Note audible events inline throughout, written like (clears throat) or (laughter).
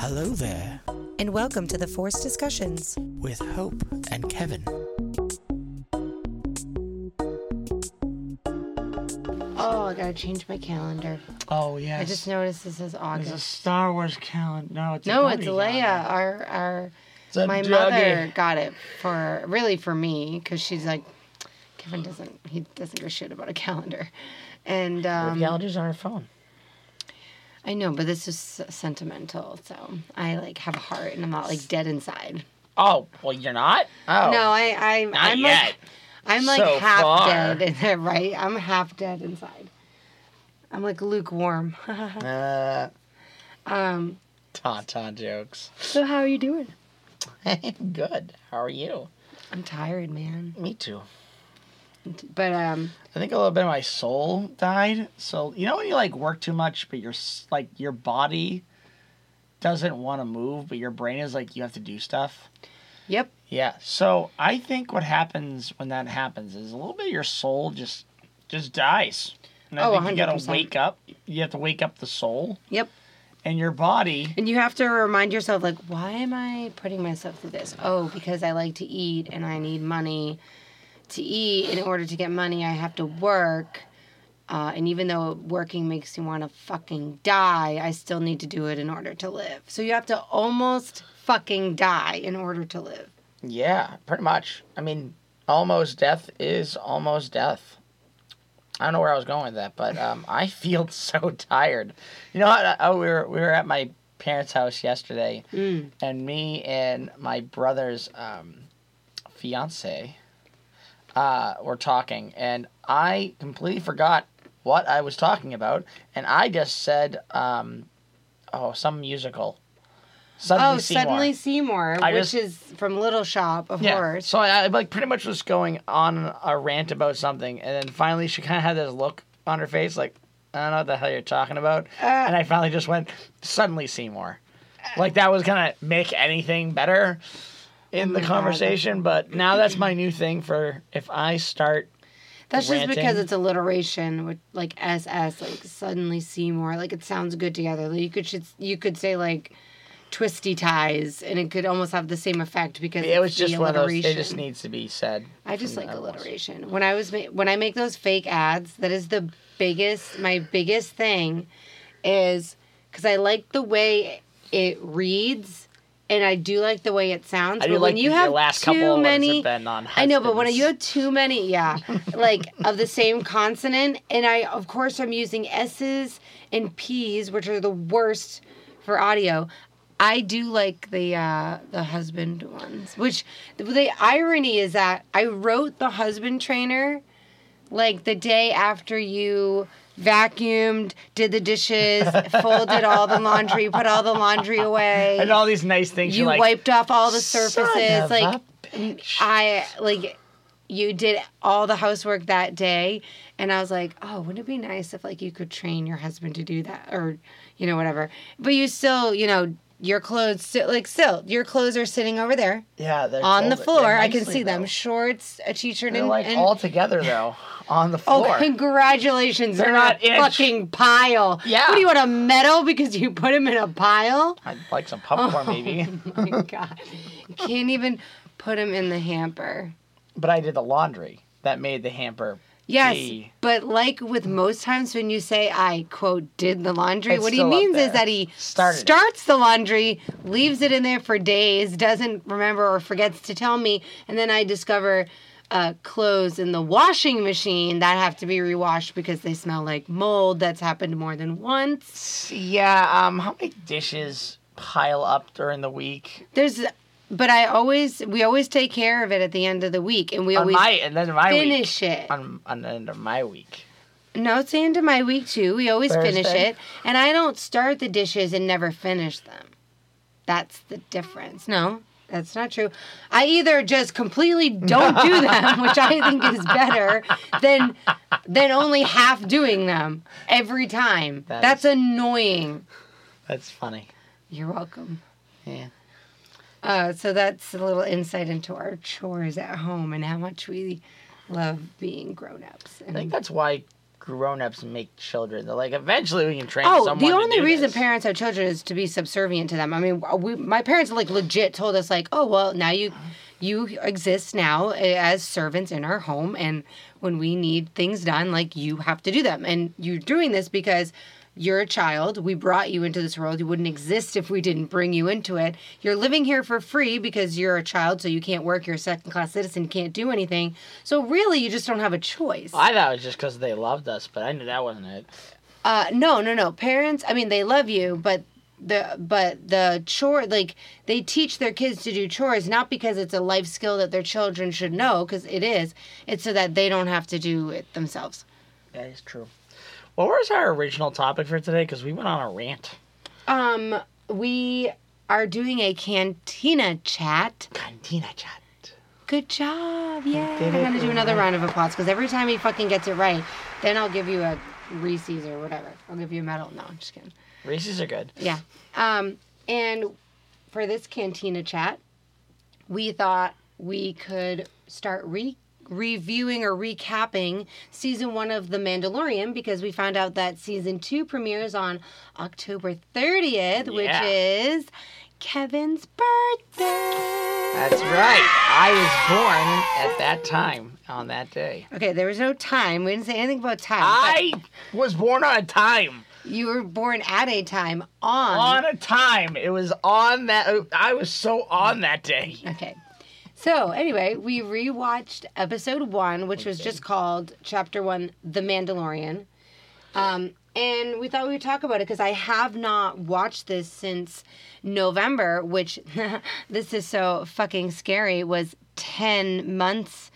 Hello there, and welcome to the Force Discussions. with Hope and Kevin. Oh, I gotta change my calendar. Oh yes. I just noticed this is August. It's a Star Wars calendar. No, it's No, Dougie it's Leia. calendar. Our our my Dougie. mother got it for really for me because she's like Kevin doesn't he doesn't give a shit about a calendar, and Her um, calendar's on her phone. I know, but this is sentimental, so I like have a heart and I'm not like dead inside. Oh, well, you're not. Oh, No, I I not I'm yet. like I'm like So half far. dead, right? I'm half dead inside. I'm like lukewarm. (laughs) Uh, um. Tauntaun jokes. So how are you doing? (laughs) Good. How are you? I'm tired, man. Me too. But um, I think a little bit of my soul died. So you know when you like work too much, but your like your body doesn't want to move, but your brain is like you have to do stuff. yep. Yeah. So I think what happens when that happens is a little bit of your soul just just dies. And I Oh, think you gotta wake up. You have to wake up the soul Yep. and your body. And you have to remind yourself, like, why am I putting myself through this? Oh, because I like to eat and I need money to eat. In order to get money, I have to work. Uh, and even though working makes you want to fucking die, I still need to do it in order to live. So you have to almost fucking die in order to live. Yeah, pretty much. I mean, almost death is almost death. I don't know where I was going with that, but um, I (laughs) feel so tired. You know what? Oh, we were we were at my parents' house yesterday, Mm. and me and my brother's um, fiance uh, were talking, and I completely forgot what I was talking about, and I just said, um, "Oh, some musical." Suddenly oh, Seymour. Suddenly Seymour, I which just- is from Little Shop, of Horrors. So I, I like pretty much was going on a rant about something, and then finally she kind of had this look on her face, like I don't know what the hell you're talking about, Uh. and I finally just went suddenly Seymour, like that was gonna make anything better in Oh the conversation. But now that's my new thing for if I start. That's just because it's alliteration with like SS, like suddenly Seymour. Like it sounds good together. Like you could should you could say like twisty ties, and it could almost have the same effect because It was just one of those. It just needs to be said. I just like alliteration. When I was ma- when I make those fake ads, that is the biggest. My biggest thing is because I like the way it reads. And I do like the way it sounds. I do but like when you the have last too many, have been on I know, but when you have too many, yeah, (laughs) like of the same consonant, and I, of course, I'm using S's and P's, which are the worst for audio. I do like the uh, the husband ones, which the irony is that I wrote the husband trainer like the day after you vacuumed, did the dishes, folded all the laundry, put all the laundry away (laughs) and all these nice things. you like, wiped off all the "Son surfaces like a bitch." i like you did all the housework that day and i was like oh wouldn't it be nice if like you could train your husband to do that or you know whatever but you still you know your clothes still like still your clothes are sitting over there yeah, they're on the floor i can see them shorts a t-shirt They're and, like and all together though on the Oh, floor. congratulations! They're, They're not in a fucking pile. Yeah. What do you want a medal because you put them in a pile? I'd like some popcorn oh, maybe. Oh (laughs) my god! Can't even put them in the hamper. But I did the laundry. That made the hamper. Yes, be- but like with most times when you say I quote did the laundry, It's what he means is that he Started it. starts the laundry, leaves it in there for days, doesn't remember or forgets to tell me, and then I discover uh, clothes in the washing machine that have to be rewashed because they smell like mold. That's happened more than once. Yeah. Um. How many dishes pile up during the week? There's, but I always we always take care of it at the end of the week, and we On always my and then my finish week. it. On on the end of my week. No, it's the end of my week too. We always finish it. And I don't start the dishes and never finish them. That's the difference. No, that's not true. I either just completely don't do them, (laughs) which I think is better than than only half doing them every time. That that's is- annoying. That's funny. You're welcome. Yeah. Uh, so that's a little insight into our chores at home and how much we love being grown ups. I think that's why grown-ups make children. They're like, eventually we can train Oh, someone. the only reason this. parents have children is to be subservient to them. I mean, we, my parents like legit told us like, oh well, now you you exist now as servants in our home, and when we need things done, like you have to do them, and you're doing this because you're a child. We brought you into this world. You wouldn't exist if we didn't bring you into it. You're living here for free because you're a child, so you can't work. You're a second class citizen. You can't do anything. So really, you just don't have a choice. I thought it was just because they loved us, but I knew that wasn't it. Uh, no, no, no. Parents, I mean, they love you, but the but the chore like they teach their kids to do chores not because it's a life skill that their children should know because it is. It's so that they don't have to do it themselves. That is true. What was our original topic for today? Because we went on a rant. Um, we are doing a cantina chat. Cantina chat. Good job! Yeah, I'm gonna do another round of applause because every time he fucking gets it right, then I'll give you a Reese's or whatever. I'll give you a medal. No, I'm just kidding. Reese's are good. Yeah. Um, and for this cantina chat, we thought we could start re- reviewing or recapping season one of The Mandalorian because we found out that season two premieres on October 30th, which is Kevin's birthday. That's right. I was born at that time on that day. Okay, there was no time. We didn't say anything about time. I was born on a time. You were born at a time on. On a time. It was on that. I was so on that day. Okay. So anyway, we rewatched episode one, which was just called Chapter One: The Mandalorian, um, and we thought we would talk about it because I have not watched this since November, which (laughs) this is so fucking scary. Was ten months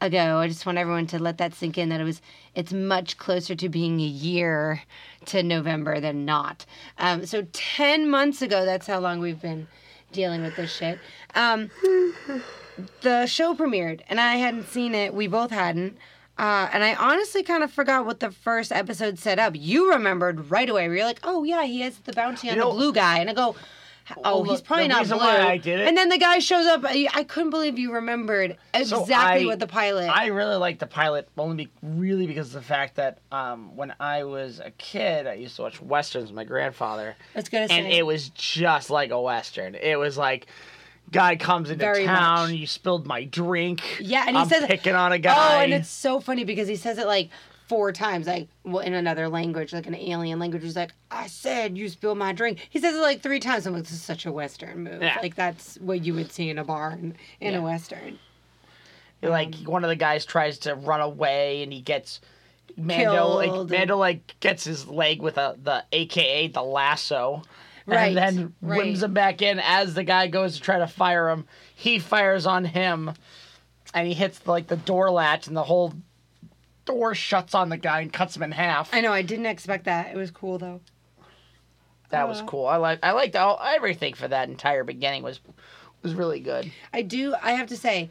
ago. I just want everyone to let that sink in that it was. It's much closer to being a year to November than not. Um, so ten months ago. That's how long we've been dealing with this shit. Um, (laughs) the show premiered and I hadn't seen it. We both hadn't. Uh, and I honestly kind of forgot what the first episode set up. You remembered right away. You're like, oh, yeah, he has the bounty on You know- the blue guy. And I go, oh, Well, he's probably not blue. I did it- And then the guy shows up. I, I couldn't believe you remembered So exactly I- what the pilot. I really liked the pilot only be, really because of the fact that um, when I was a kid, I used to watch westerns with my grandfather, gonna say. and it was just like a western. It was like. Guy comes into Very town. much. You spilled my drink. Yeah, and he I'm says picking on a guy. Oh, and it's so funny because he says it like four times, like well, in another language, like an alien language. He's like, "I said you spilled my drink." He says it like three times. I'm like, "This is such a western move. Yeah. Like that's what you would see in a bar in, in Yeah. a western." like um, one of the guys tries to run away and he gets Mando like Killed. Mando like gets his leg with a the AKA the lasso. Right, And then right. whims him back in as the guy goes to try to fire him. He fires on him and he hits like the door latch and the whole door shuts on the guy and cuts him in half. I know. I didn't expect that. It was cool though. that was Uh. cool. I like I liked all everything for that entire beginning was was really good. I do. I have to say,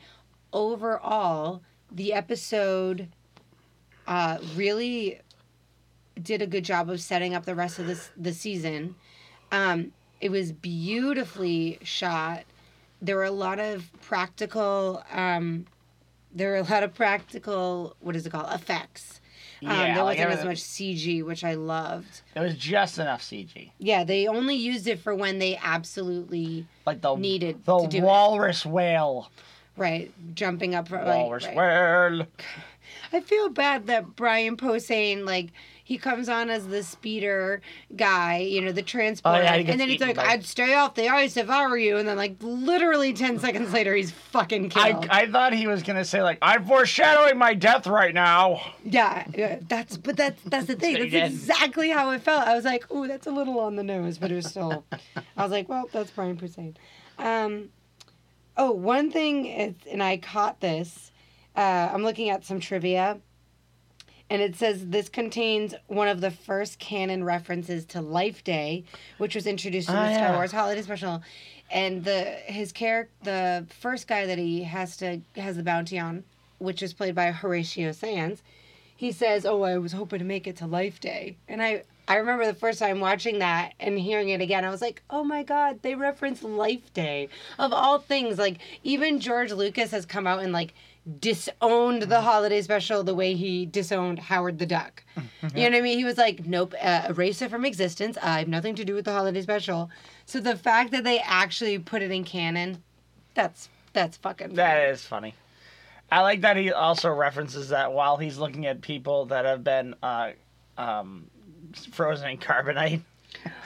overall, the episode uh, really did a good job of setting up the rest of this the season. Um, it was beautifully shot. There were a lot of practical. Um, there were a lot of practical. What is it called? Effects. Um, Yeah, there wasn't as much CG, which I loved. There was just enough CG. Yeah, they only used it for when they absolutely Like the Needed the to do it. walrus whale. right jumping up. Like, Walrus right. whale. I feel bad that Brian Posehn, like, he comes on as the speeder guy, you know, the transport, Oh, yeah, and then he's like, by- "I'd stay off the ice if I were you," and then like literally ten (laughs) seconds later, he's fucking killed. I, I thought he was gonna say like I'm foreshadowing my death right now. yeah, yeah, that's but that's that's the (laughs) thing. That's exactly how it felt. I was like, "Ooh, that's a little on the nose," but it was still. (laughs) I was like, "Well, that's Brian Posehn." Um, oh, one thing is, and I caught this. Uh, I'm looking at some trivia. And it says this contains one of the first canon references to Life Day, which was introduced in Oh, the Star yeah. Wars Holiday Special. And the his character, the first guy that he has to has the bounty on, which is played by Horatio Sanz, he says, "Oh, I was hoping to make it to Life Day." And I I remember the first time watching that and hearing it again, I was like, "Oh my God!" They reference Life Day of all things. Like even George Lucas has come out and like disowned the holiday special the way he disowned Howard the Duck. You know what I mean? He was like, nope, uh, erase it from existence. I have nothing to do with the holiday special. So the fact that they actually put it in canon, that's that's fucking. That funny. is funny. I like that he also references that while he's looking at people that have been uh, um, frozen in carbonite.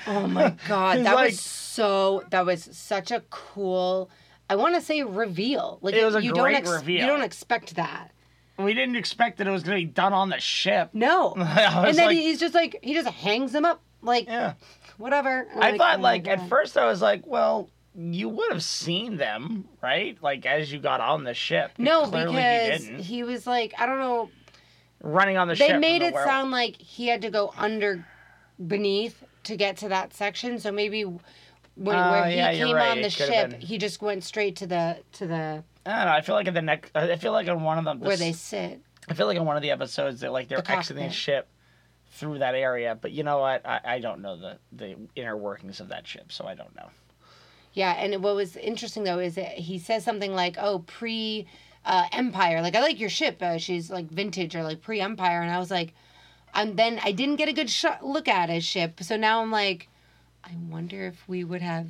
Oh my (laughs) god, that like- was so. That was such a cool. I want to say reveal. Like It was a you great don't reveal. You don't expect that. We didn't expect that it was going to be done on the ship. No. (laughs) And then like- he's just like he just hangs them up like Yeah. whatever. I thought, oh like, at first I was like, well, you would have seen them, right? Like, as you got on the ship. No, because he didn't. he was like I don't know. Running on the ship. They made it sound like he had to go under, beneath to get to that section. So maybe when Oh, where he yeah, came right. on the ship, been. he just went straight to the to the I don't know. I feel like in the next. I feel like on one of them. where they sit. I feel like in one of the episodes that like they're The exiting the ship through that area. But you know what? I, I don't know the the inner workings of that ship, so I don't know. Yeah, and what was interesting though is that he says something like, "Oh, pre uh, Empire." Like, I like your ship. Uh, she's like vintage or like pre Empire, and I was like, and then I didn't get a good shot look at his ship. So now I'm like, I wonder if we would have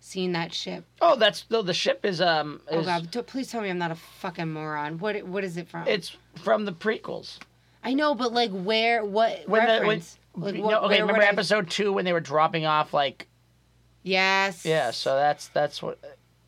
seen that ship. Oh, that's no. The ship is um. Oh God, t- please tell me I'm not a fucking moron. What what is it from? It's from the prequels. I know, but like where? What When the when, reference? like, no, okay, remember I- episode two when they were dropping off like Yes. yeah. So that's that's what.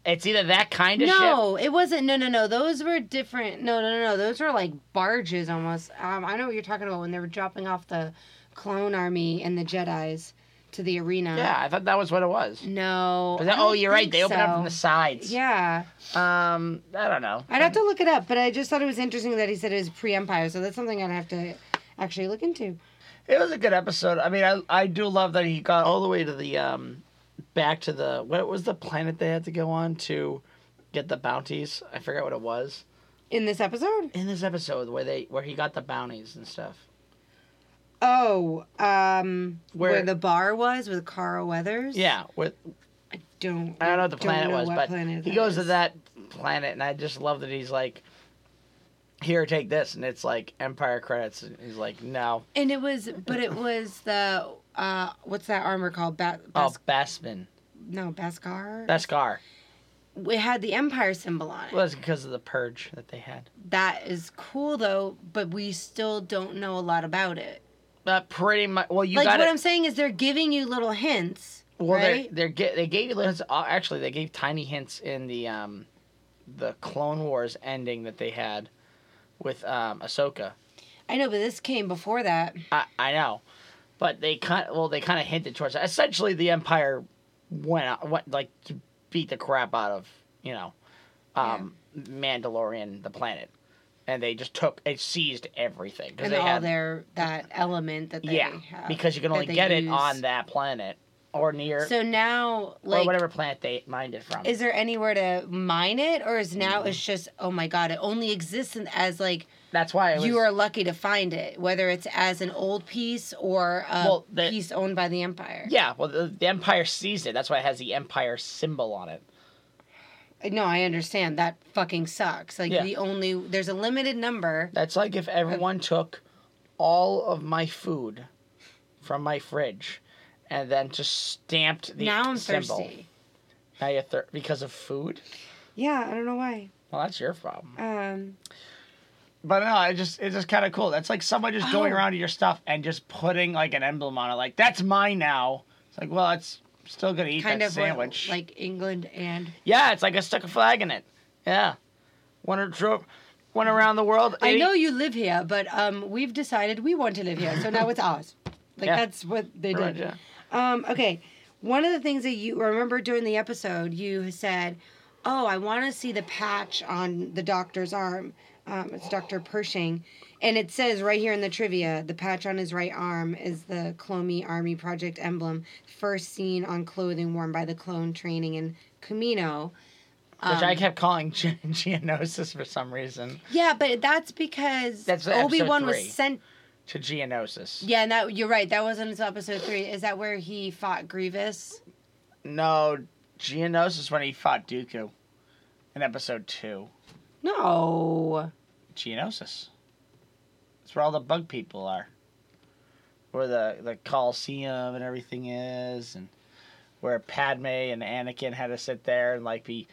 It's either that kind of ship. No, it wasn't. No, no, no. Those were different. No, no, no, no. Those were like barges almost. Um, I know what you're talking about when they were dropping off the clone army and the Jedi's to the arena. Yeah, I thought that was what it was. No. That- oh, you're right. They open up from the sides. Yeah. Um, I don't know. I'd have to look it up, but I just thought it was interesting that he said it was pre-Empire, so that's something I'd have to actually look into. It was a good episode. I mean, I I do love that he got all the way to the um, back to the what was the planet they had to go on to get the bounties. I forget what it was In this episode? in this episode where they where he got the bounties and stuff. Oh, um, where, Where- the bar was with Carl Weathers? Yeah, with I don't. I don't know what the planet know was, but planet he goes to that planet, and I just love that he's like, "Here, take this," and it's like Empire credits. And he's like, "No, And it was, but it was the uh, what's that armor called? Ba- oh, Bas- Basman, no, Baskar. Beskar." it had the Empire symbol on it. Well, that's because of the purge that they had. that is cool though, but we still don't know a lot about it. But pretty much, well, you like got what. I'm saying is they're giving you little hints, Well, right? they're, they're they gave you little hints. uh, Actually, they gave tiny hints in the um, the Clone Wars ending that they had with um, Ahsoka. I know, but this came before that. I, I know, but they kind well they kind of hinted towards that. Essentially, the Empire went out, went like beat the crap out of you know, um, Mandalorian the planet, and they just took it seized everything because And they all had their that element that they yeah have. because you can only get it on that planet or near So now, or like, whatever planet they mined it from. is there anywhere to mine it, or is now it's just oh my god, it only exists in, as like That's why was, you are lucky to find it, whether it's as an old piece or a Well, the- piece owned by the Empire. Yeah, well, the, the Empire seized it. That's why it has the Empire symbol on it. No, I understand. That fucking sucks. Like Yeah. the only there's a limited number. That's like if everyone took all of my food from my fridge and then just stamped the now I'm symbol. thirsty. Now you're thir- because of food. Yeah, I don't know why. Well, that's your problem. Um, But no, it just it's just kind of cool. That's like someone just going Oh. around to your stuff and just putting like an emblem on it. Like that's mine now. It's like, well, it's still gonna eat kind that of sandwich. like England and yeah, it's like I stuck a flag in it. Yeah, went drove, went around the world. I know you live here, but um, we've decided we want to live here, so now it's (laughs) ours. Like Yeah. that's what they Right, did. yeah. Um, okay, one of the things that you remember during the episode, you said, "Oh, I want to see the patch on the doctor's arm." Um, it's Doctor Pershing, and it says right here in the trivia, the patch on his right arm is the Clone Army Project emblem, first seen on clothing worn by the clone training in Kamino. which I Um, kept calling (laughs) Ge- Geonosis for some reason. Yeah, but that's because That's Obi Wan was sent. To Geonosis. Yeah, and that you're right. That wasn't until episode three. Is that where he fought Grievous? No, Geonosis when he fought Dooku in episode two. No. Geonosis. That's where all the bug people are. Where the the Coliseum and everything is, and where Padme and Anakin had to sit there and like be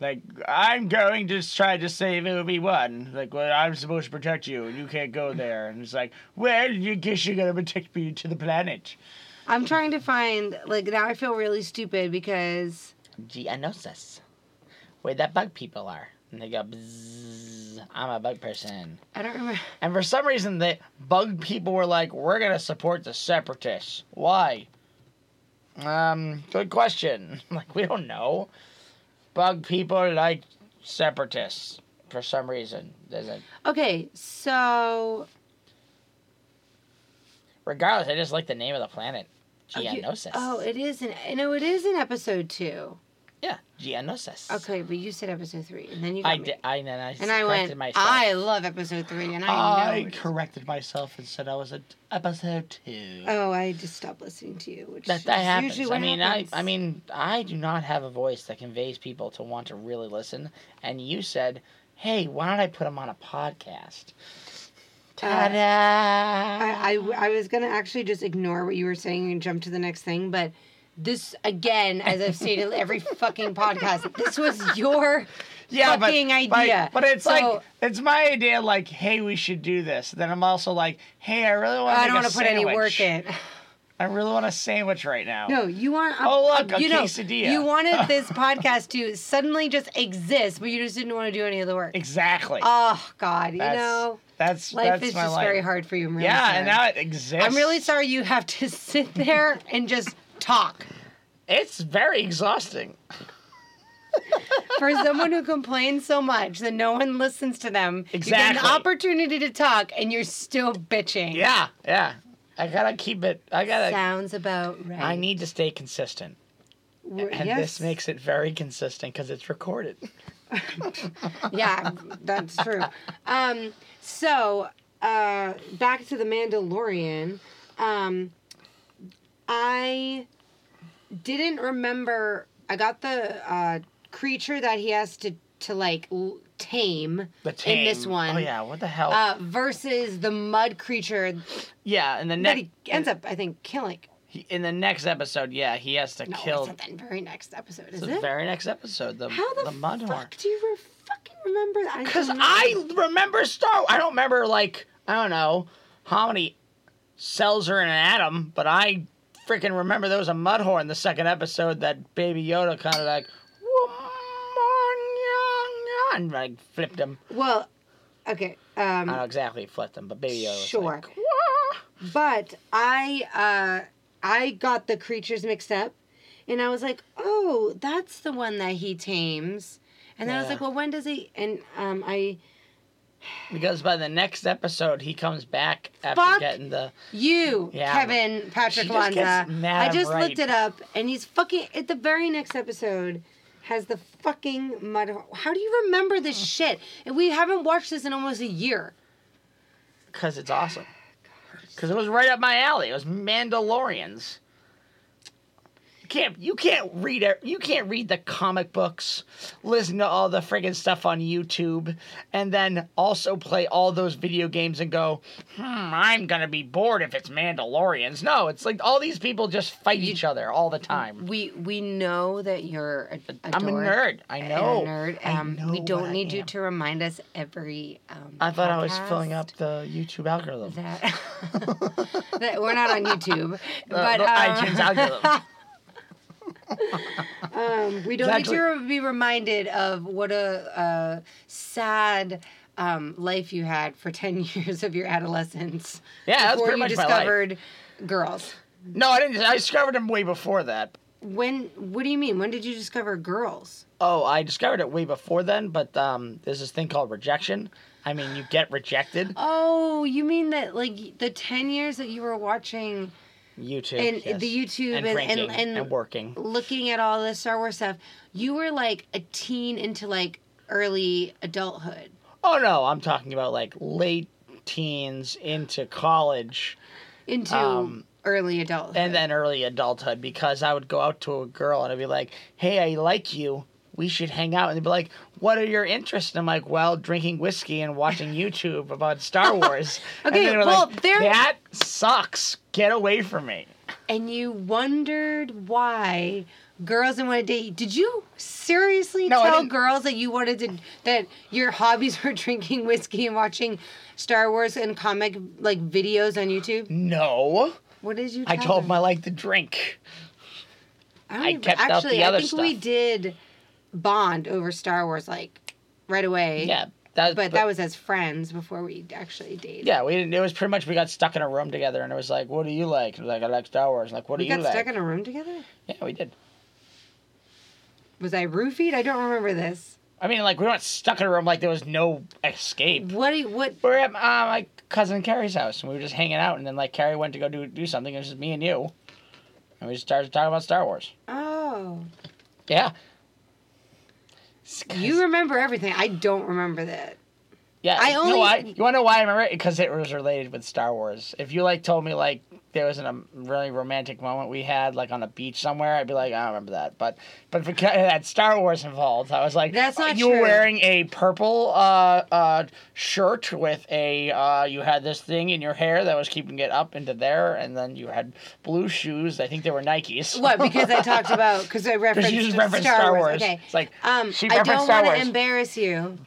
like, I'm going to try to save Obi Wan. Like, well, I'm supposed to protect you, and you can't go there. And it's like, well, you guess you're gonna protect me to the planet. I'm trying to find like now I feel really stupid because Geonosis, where the bug people are, and they go, Bzzz, I'm a bug person. I don't remember. And for some reason, the bug people were like, "We're gonna support the separatists." Why? Um, good question. (laughs) Like, we don't know. Bug people like separatists for some reason. There's a Okay, so regardless. I just like the name of the planet, oh, you- Oh, it is in no, it is in episode two. Yeah, Geonosis. Okay, but you said episode three, and then you I me. did. I then I and I corrected went. myself. I love episode three, and I. I corrected myself and said I was at episode two. Oh, I just stopped listening to you, which That that is happens. usually what I mean, happens. I I mean, I do not have a voice that conveys people to want to really listen. And you said, "Hey, why don't I put them on a podcast?" Uh, Ta-da! I, I, I was gonna actually just ignore what you were saying and jump to the next thing, but this again, as I've stated (laughs) every fucking podcast, this was your fucking but, idea. But, but it's So- like it's my idea. Like, hey, we should do this. Then I'm also like, hey, I really want. I don't want to put any work in. I really want a sandwich right now. No, you want. A, Oh, look, a you know, quesadilla. You wanted (laughs) this podcast to suddenly just exist, but you just didn't want to do any of the work. Exactly. Oh God, you know, that's life that's is just life. very hard for you. Really Yeah, sorry. and now it exists. I'm really sorry you have to (laughs) sit there and just talk. It's very exhausting. For someone who complains so much that no one listens to them, you get an opportunity to talk and you're still bitching. Yeah, yeah. I gotta keep it. I gotta. Sounds about right. I need to stay consistent. W- And yes. this makes it very consistent because it's recorded. (laughs) yeah, that's true. Um, so uh, back to the Mandalorian. Um, I didn't remember. I got the uh, creature that he has to to like tame, The in this tame- one. Oh yeah, what the hell? Uh, versus the mud creature yeah, and the that next he ends up, I think, killing. in the next episode, yeah, he has to No, kill. it's not the very next episode, is the it? The very next episode, the How the, the mud horn. fuck do you re- fucking remember that? Because not- I remember Star. I don't remember like I don't know how many cells are in an atom, but I freaking remember there was a mud horn in the second episode that Baby Yoda kind of like. And like flipped him. Well, okay. Um, I don't know exactly flipped him, but Baby Yoda was Sure. like, "Wah." But I uh I got the creatures mixed up and I was like, "Oh, that's the one that he tames." And then I was like, "Well, when does he?" And um I Because by the next episode, he comes back after Fuck getting the. you, Yeah. Kevin Patrick She just gets Lanza. mad I just right. looked it up and he's fucking at the very next episode has the fucking mud How do you remember this (sighs) shit? And we haven't watched this in almost a year. Because it's awesome. (sighs) Because it was right up my alley. It was Mandalorians. You can't you can't read it. You can't read the comic books, listen to all the friggin' stuff on YouTube, and then also play all those video games and go, hmm, I'm gonna be bored if it's Mandalorians. No, it's like all these people just fight each other all the time. We we know that you're a, a I'm a nerd. I know. a nerd. I Um, know we don't I need you to remind us every. Um, I thought I was filling up the YouTube algorithm. that, (laughs) that we're not on (laughs) YouTube, Uh, but the um, iTunes algorithm. (laughs) (laughs) um, we don't Exactly. need to be reminded of what a, uh sad. Um, life you had for 10 (laughs) years of your adolescence Yeah, that's before pretty you much my life. discovered girls No, I didn't. I discovered them way before that. when what do you mean when did you discover girls Oh, I discovered it way before then, but um, there's this thing called rejection. I mean, you get rejected. oh you mean that like the 10 years that you were watching YouTube and yes. the YouTube and and, drinking and, and, working. looking at all this Star Wars stuff, you were like a teen into like early adulthood. Oh no, I'm talking about like late teens into college Into Um, early adulthood. and then early adulthood because I would go out to a girl and I'd be like, "Hey, I like you, we should hang out. And they'd be like, what are your interests? And I'm like, well, drinking whiskey and watching YouTube about Star (laughs) Wars. and Okay, they were well, like, they're- that sucks. Get away from me. And you wondered why girls didn't want to date. you. Did you seriously No, tell girls that you wanted to that your hobbies (laughs) were drinking whiskey and watching Star Wars and comic like videos on YouTube? No. What did you? I told them? them I like to drink. I, don't I kept out actually, the other I think we did bond over Star Wars like right away. Yeah. That, But that was as friends before we actually dated. Yeah, we didn't. It was pretty much we got stuck in a room together, and it was like, "What do you like?" And Like, I like Star Wars. Like, what We do you like? We got stuck in a room together? yeah, we did. Was I roofied? I don't remember this. I mean, like, we weren't stuck in a room like there was no escape. What do you, what We're at uh, my cousin Carrie's house, and we were just hanging out. And then like Carrie went to go do do something. It was just me and you, and we just started talking about Star Wars. Oh. Yeah. You remember everything. I don't remember that. Yeah, I you know only- why? You want to know why I remember it? Because it was related with Star Wars. If you like told me like there was a really romantic moment we had like on a beach somewhere, I'd be like, I don't remember that. But but because it had Star Wars involved, I was like, That's not you were wearing a purple uh, uh, shirt with a uh, you had this thing in your hair that was keeping it up into there, and then you had blue shoes. I think they were Nikes. What? Because I talked (laughs) about because I referenced, you just Star, referenced Star Wars. Wars. Okay. It's like, um, she I don't Star want to Wars. embarrass you,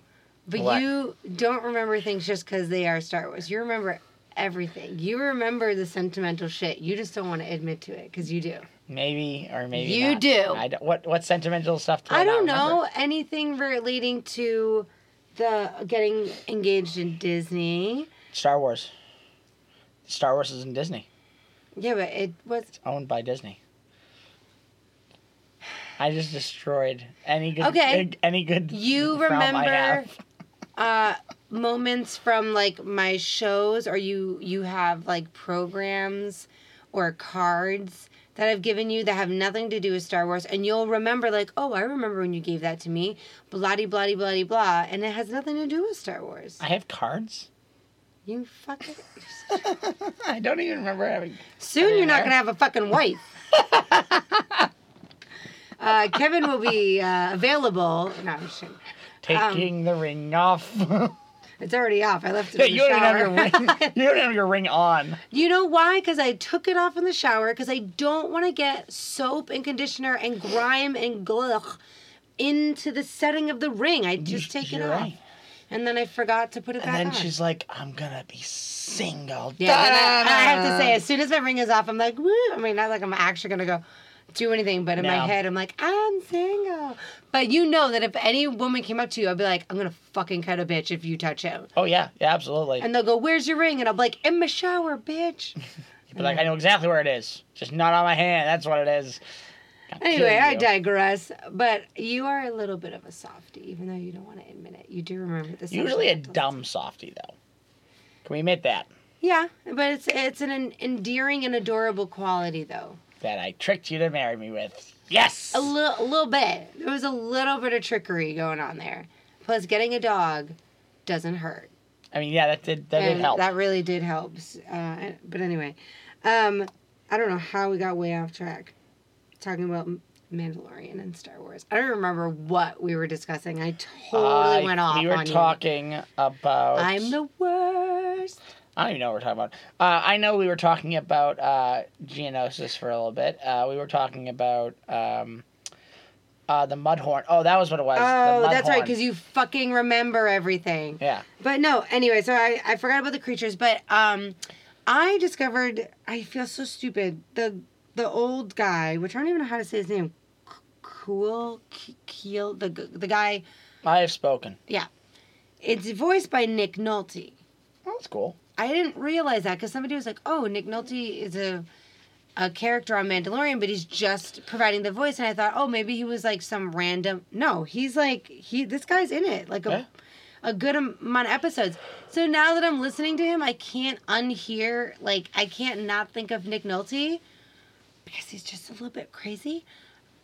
but What? you don't remember things just because they are Star Wars. You remember everything. You remember the sentimental shit. You just don't want to admit to it because you do. Maybe or maybe You not. do. I don't, what what sentimental stuff? Do I, I don't remember? know anything relating to the getting engaged in Disney. Star Wars. Star Wars is in Disney. Yeah, but it was owned by Disney. I just destroyed any good Okay. any good You remember (laughs) uh moments from like my shows or you you have like programs or cards that I've given you that have nothing to do with Star Wars and you'll remember like, "Oh, I remember when you gave that to me." Bloody bloody bloody blah and it has nothing to do with Star Wars. I have cards. You fucking (laughs) I don't even remember having. Soon you're not there. gonna have a fucking wife. (laughs) uh, Kevin will be uh, available. No, I'm just kidding. Taking the ring off. (laughs) It's already off. I left it Yeah, in the you don't even have shower. your ring. (laughs) You don't have your ring on. You know why? Because I took it off in the shower because I don't want to get soap and conditioner and grime and glug into the setting of the ring. I just take it You're off. right. And then I forgot to put it And back on. And then she's like, "I'm gonna be single." yeah, and I, and I have to say, as soon as my ring is off, I'm like, woo. I mean, not like I'm actually going to go do anything, but in my head, I'm like, I'm single. But you know that if any woman came up to you, I'd be like, I'm to fucking cut a bitch if you touch him. Oh yeah, yeah, absolutely. And they'll go, Where's your ring? And I'll be like, In my shower, bitch. (laughs) But like, I know exactly where it is. Just not on my hand. That's what it is. Kill Anyway, I digress. But you are a little bit of a softie, even though you don't want to admit it. You do remember this. Usually a dumb softie though. Can we admit that? Yeah, but it's it's an endearing and adorable quality, though. That I tricked you to marry me with. Yes. A little, a little bit. There was a little bit of trickery going on there. Plus, getting a dog doesn't hurt. I mean, yeah, that did that did help. That really did help. Uh, but anyway, um, I don't know how we got way off track talking about Mandalorian and Star Wars. I don't remember what we were discussing. I totally Uh, went off We were talking about. I'm the worst. I don't even know what we're talking about. Uh, I know we were talking about uh, Geonosis for a little bit. Uh, we were talking about um, uh, the Mudhorn. Oh, that was what it was. Oh, that's right, because you fucking remember everything. Yeah. But no, anyway, so I, I forgot about the creatures, but um I discovered I feel so stupid. The the old guy, which I don't even know how to say his name. Cool Keel the the guy I have spoken. Yeah. It's voiced by Nick Nolte. Oh, that's cool. I didn't realize that because somebody was like, "Oh, Nick Nolte is a a character on Mandalorian, but he's just providing the voice." And I thought, "Oh, maybe he was like some random." No, he's like he. This guy's in it, like a Yeah. a good amount of episodes. So now that I'm listening to him, I can't unhear like I can't not think of Nick Nolte because he's just a little bit crazy.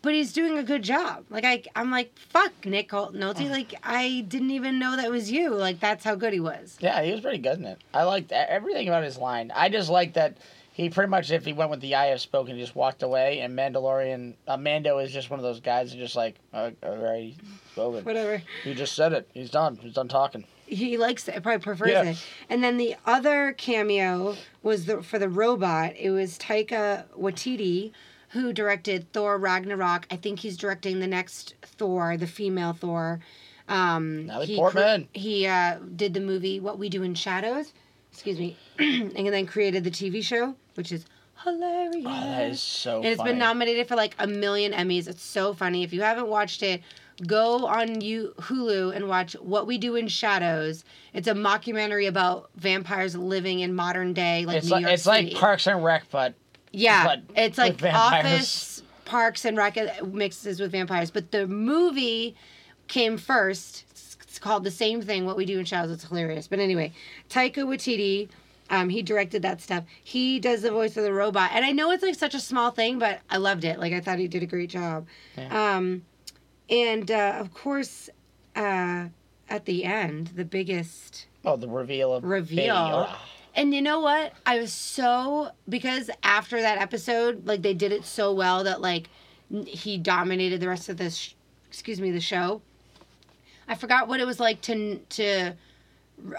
But he's doing a good job. Like I, I'm like, fuck Nick Nolte. (sighs) Like I didn't even know that was you. Like that's how good he was. Yeah, he was pretty good in it. I liked everything about his line. I just like that he pretty much, if he went with the I have spoken, he just walked away. And Mandalorian, uh, Mando is just one of those guys who just like, right, spoken. Whatever. He just said it. He's done. He's done talking. He likes it. Probably prefers Yeah. it. And then the other cameo was the for the robot. It was Taika Waititi who directed Thor Ragnarok. I think he's directing the next Thor, the female Thor. Um, Natalie he Portman. he uh, did the movie What We Do in Shadows. Excuse me, (clears throat) and then created the TV show, which is hilarious. Oh, that is so And it's funny. been nominated for like a million Emmys. It's so funny. If you haven't watched it, go on you Hulu and watch What We Do in Shadows. It's a mockumentary about vampires living in modern day like It's New like York it's City. like Parks and Rec, but yeah, it's like. Office, Parks and Rec uh, mixes with vampires. But the movie came first. It's- It's called the same thing. What we do in Shadows. It's hilarious. But anyway, Taika Waititi. Um, he directed that stuff. He does the voice of the robot, and I know it's like such a small thing, but I loved it. Like I thought he did a great job. Um, and uh, of course, uh, at the end, the biggest oh, the reveal of Reveal. And you know what? I was so because after that episode, like they did it so well that like he dominated the rest of this. Sh- excuse me, the show. I forgot what it was like to to.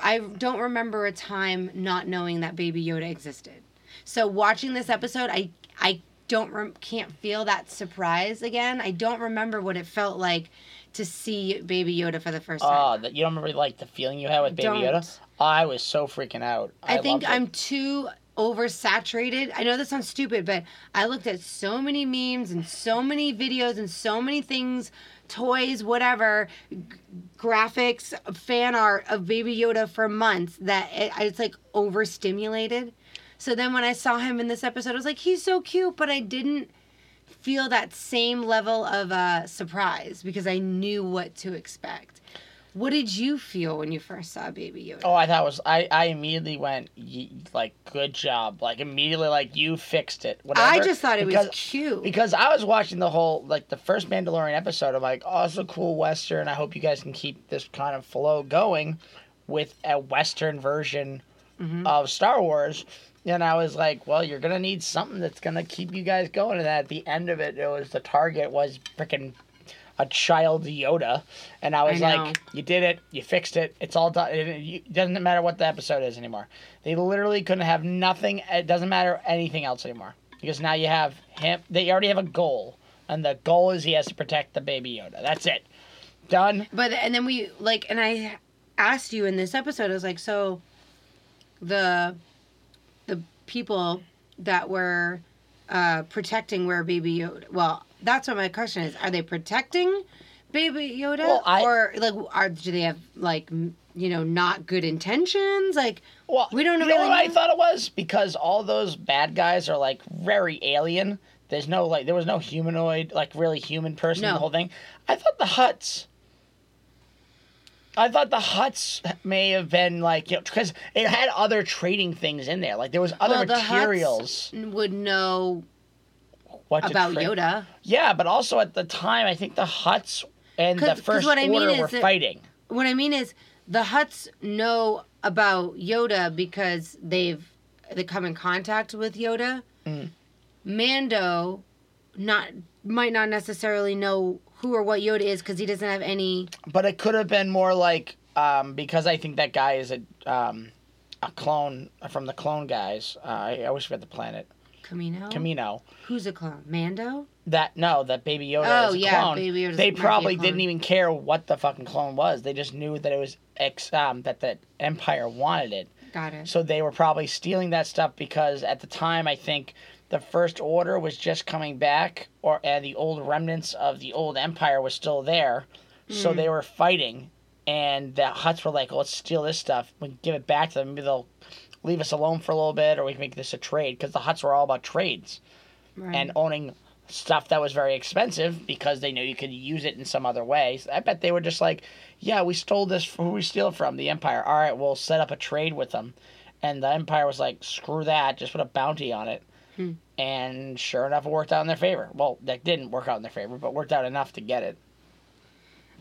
I don't remember a time not knowing that Baby Yoda existed. So watching this episode, I I don't rem- can't feel that surprise again. I don't remember what it felt like to see Baby Yoda for the first ah, time. Oh, that you don't remember like the feeling you had with Baby. Yoda? I was so freaking out. I, think. I'm too oversaturated. I know this sounds stupid, but I looked at so many memes and so many videos and so many things, toys, whatever, g- graphics, fan art of Baby Yoda for months that it, I was like overstimulated. So then when I saw him in this episode, I was like, he's so cute, but I didn't feel that same level of uh, surprise because I knew what to expect. What did you feel when you first saw Baby Yoda? Oh, I thought it was. I, I immediately went "Ye- like, good job. Like immediately, like you fixed it. Whatever. I just thought it because, was cute. because I was watching the whole like the first Mandalorian episode. I'm like, oh, it's a cool western. I hope you guys can keep this kind of flow going with a western version Mm-hmm. of Star Wars. And I was like, well, you're gonna need something that's gonna keep you guys going. And at the end of it, it was the target was freaking a child Yoda, and I was I like, you did it, you fixed it, it's all done. It, doesn't matter what the episode is anymore. They literally couldn't have nothing. It doesn't matter anything else anymore because now you have him. They already have a goal, and the goal is he has to protect the baby Yoda. That's it. Done. But and then we like, and I asked you in this episode. I was like, so the the people that were uh, protecting where Baby Yoda. Well, that's what my question is: Are they protecting Baby Yoda, Well, I- or like, are do they have like you know not good intentions? Like, Well, We don't know. you really know what I thought it was because all those bad guys are like very alien. There's no like there was no humanoid like really human person in No. the whole thing. I thought the Hutts. I thought the Hutts may have been like you know because it had other trading things in there. Like there was other well, the materials. Hutts would know about. Yoda. Yeah, but also at the time, I think the Hutts and the first what I mean order is were that- fighting. What I mean is the Hutts know about Yoda because they've they come in contact with Yoda. Mm. Mando not might not necessarily know who or what Yoda is because he doesn't have any. but it could have been more like um, because I think that guy is a um, a clone from the clone guys. Uh, I always forget the planet Kamino. Kamino. Who's a clone? Mando. That no, that Baby Yoda Oh, is a yeah, clone. Baby Yoda's- they might be a probably didn't even care what the fucking clone was. They just knew that it was ex um, that the Empire wanted it. Got it. So they were probably stealing that stuff because at the time I think the first order was just coming back or and the old remnants of the old empire was still there. So they were fighting and the Hutts were like, let's steal this stuff. We can give it back to them. Maybe they'll leave us alone for a little bit or we can make this a trade because the Hutts were all about trades right. and owning stuff that was very expensive because they knew you could use it in some other way. So I bet they were just like, yeah, we stole this. Who we steal it from? The Empire. All right, we'll set up a trade with them. And the Empire was like, screw that. Just put a bounty on it. And sure enough, it worked out in their favor. Well, that didn't work out in their favor, but worked out enough to get it.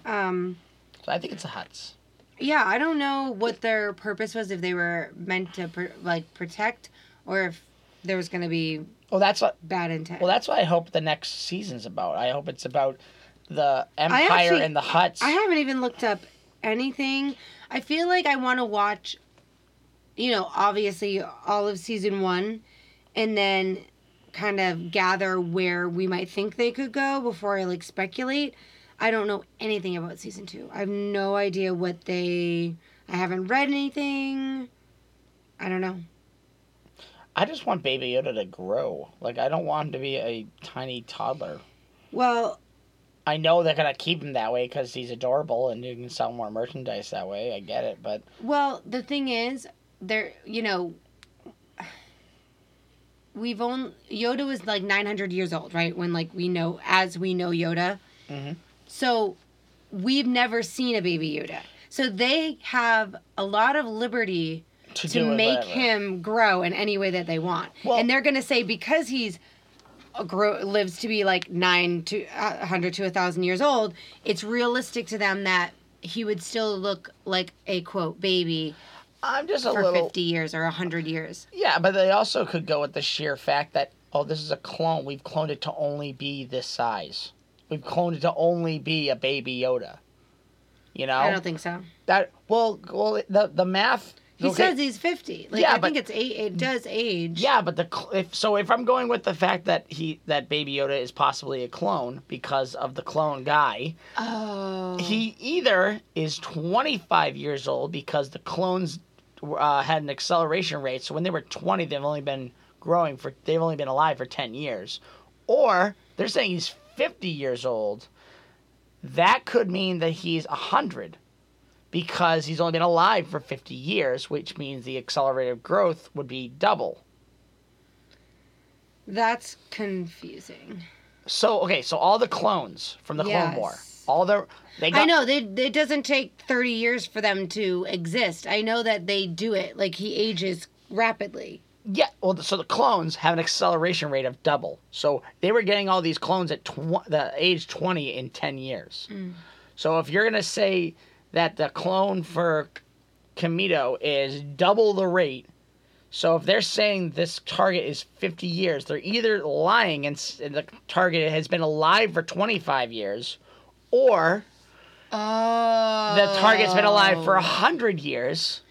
Um, So I think it's the Hutts. Yeah, I don't know what their purpose was. If they were meant to pr- like protect, or if there was going to be Well, that's what. bad intent. Well, that's what I hope the next season's about. I hope it's about the Empire actually- and the Hutts. I haven't even looked up anything. I feel like I want to watch, you know, obviously all of season one, and then kind of gather where we might think they could go before I like speculate. I don't know anything about season two. I have no idea what they. I haven't read anything. I don't know. I just want Baby Yoda to grow. Like I don't want him to be a tiny toddler. Well, I know they're gonna keep him that way because he's adorable and you can sell more merchandise that way. I get it, but Well, the thing is, there, you know, we've only Yoda was like 900 years old, right? When like we know, as we know Yoda. Mhm. So we've never seen a baby Yoda. So they have a lot of liberty to, to make whatever. him grow in any way that they want. Well- and they're going to say because he's grow, lives to be like 9 to uh, 100 to 1000 years old, it's realistic to them that he would still look like a quote baby I'm just a for little 50 years or 100 years. yeah, but they also could go with the sheer fact that oh, this is a clone. We've cloned it to only be this size. We've cloned it to only be a baby Yoda. You know I don't think so. that. Well, well, the the math. He okay, says he's 50. Like Yeah, I but- think it's eight, it does age. Yeah, but the if so, if I'm going with the fact that he that Baby Yoda is possibly a clone because of the clone guy, Oh. he either is 25 years old because the clones uh, had an acceleration rate. So when they were 20, they've only been growing for they've only been alive for 10 years, or they're saying he's 50 years old. That could mean that he's 100 because he's only been alive for 50 years, which means the accelerated growth would be double. That's confusing. So okay, so all the clones from the Clone War, all the they got I know they, it doesn't take 30 years for them to exist. I know that they do it. Like he ages rapidly. Yeah, well, so the clones have an acceleration rate of double. So they were getting all these clones at tw- the age 20 in 10 years. Mm. So if you're going to say that the clone for Kamino is double the rate, so if they're saying this target is 50 years, they're either lying and, s- and the target has been alive for 25 years, or Oh. the target's been alive for 100 years.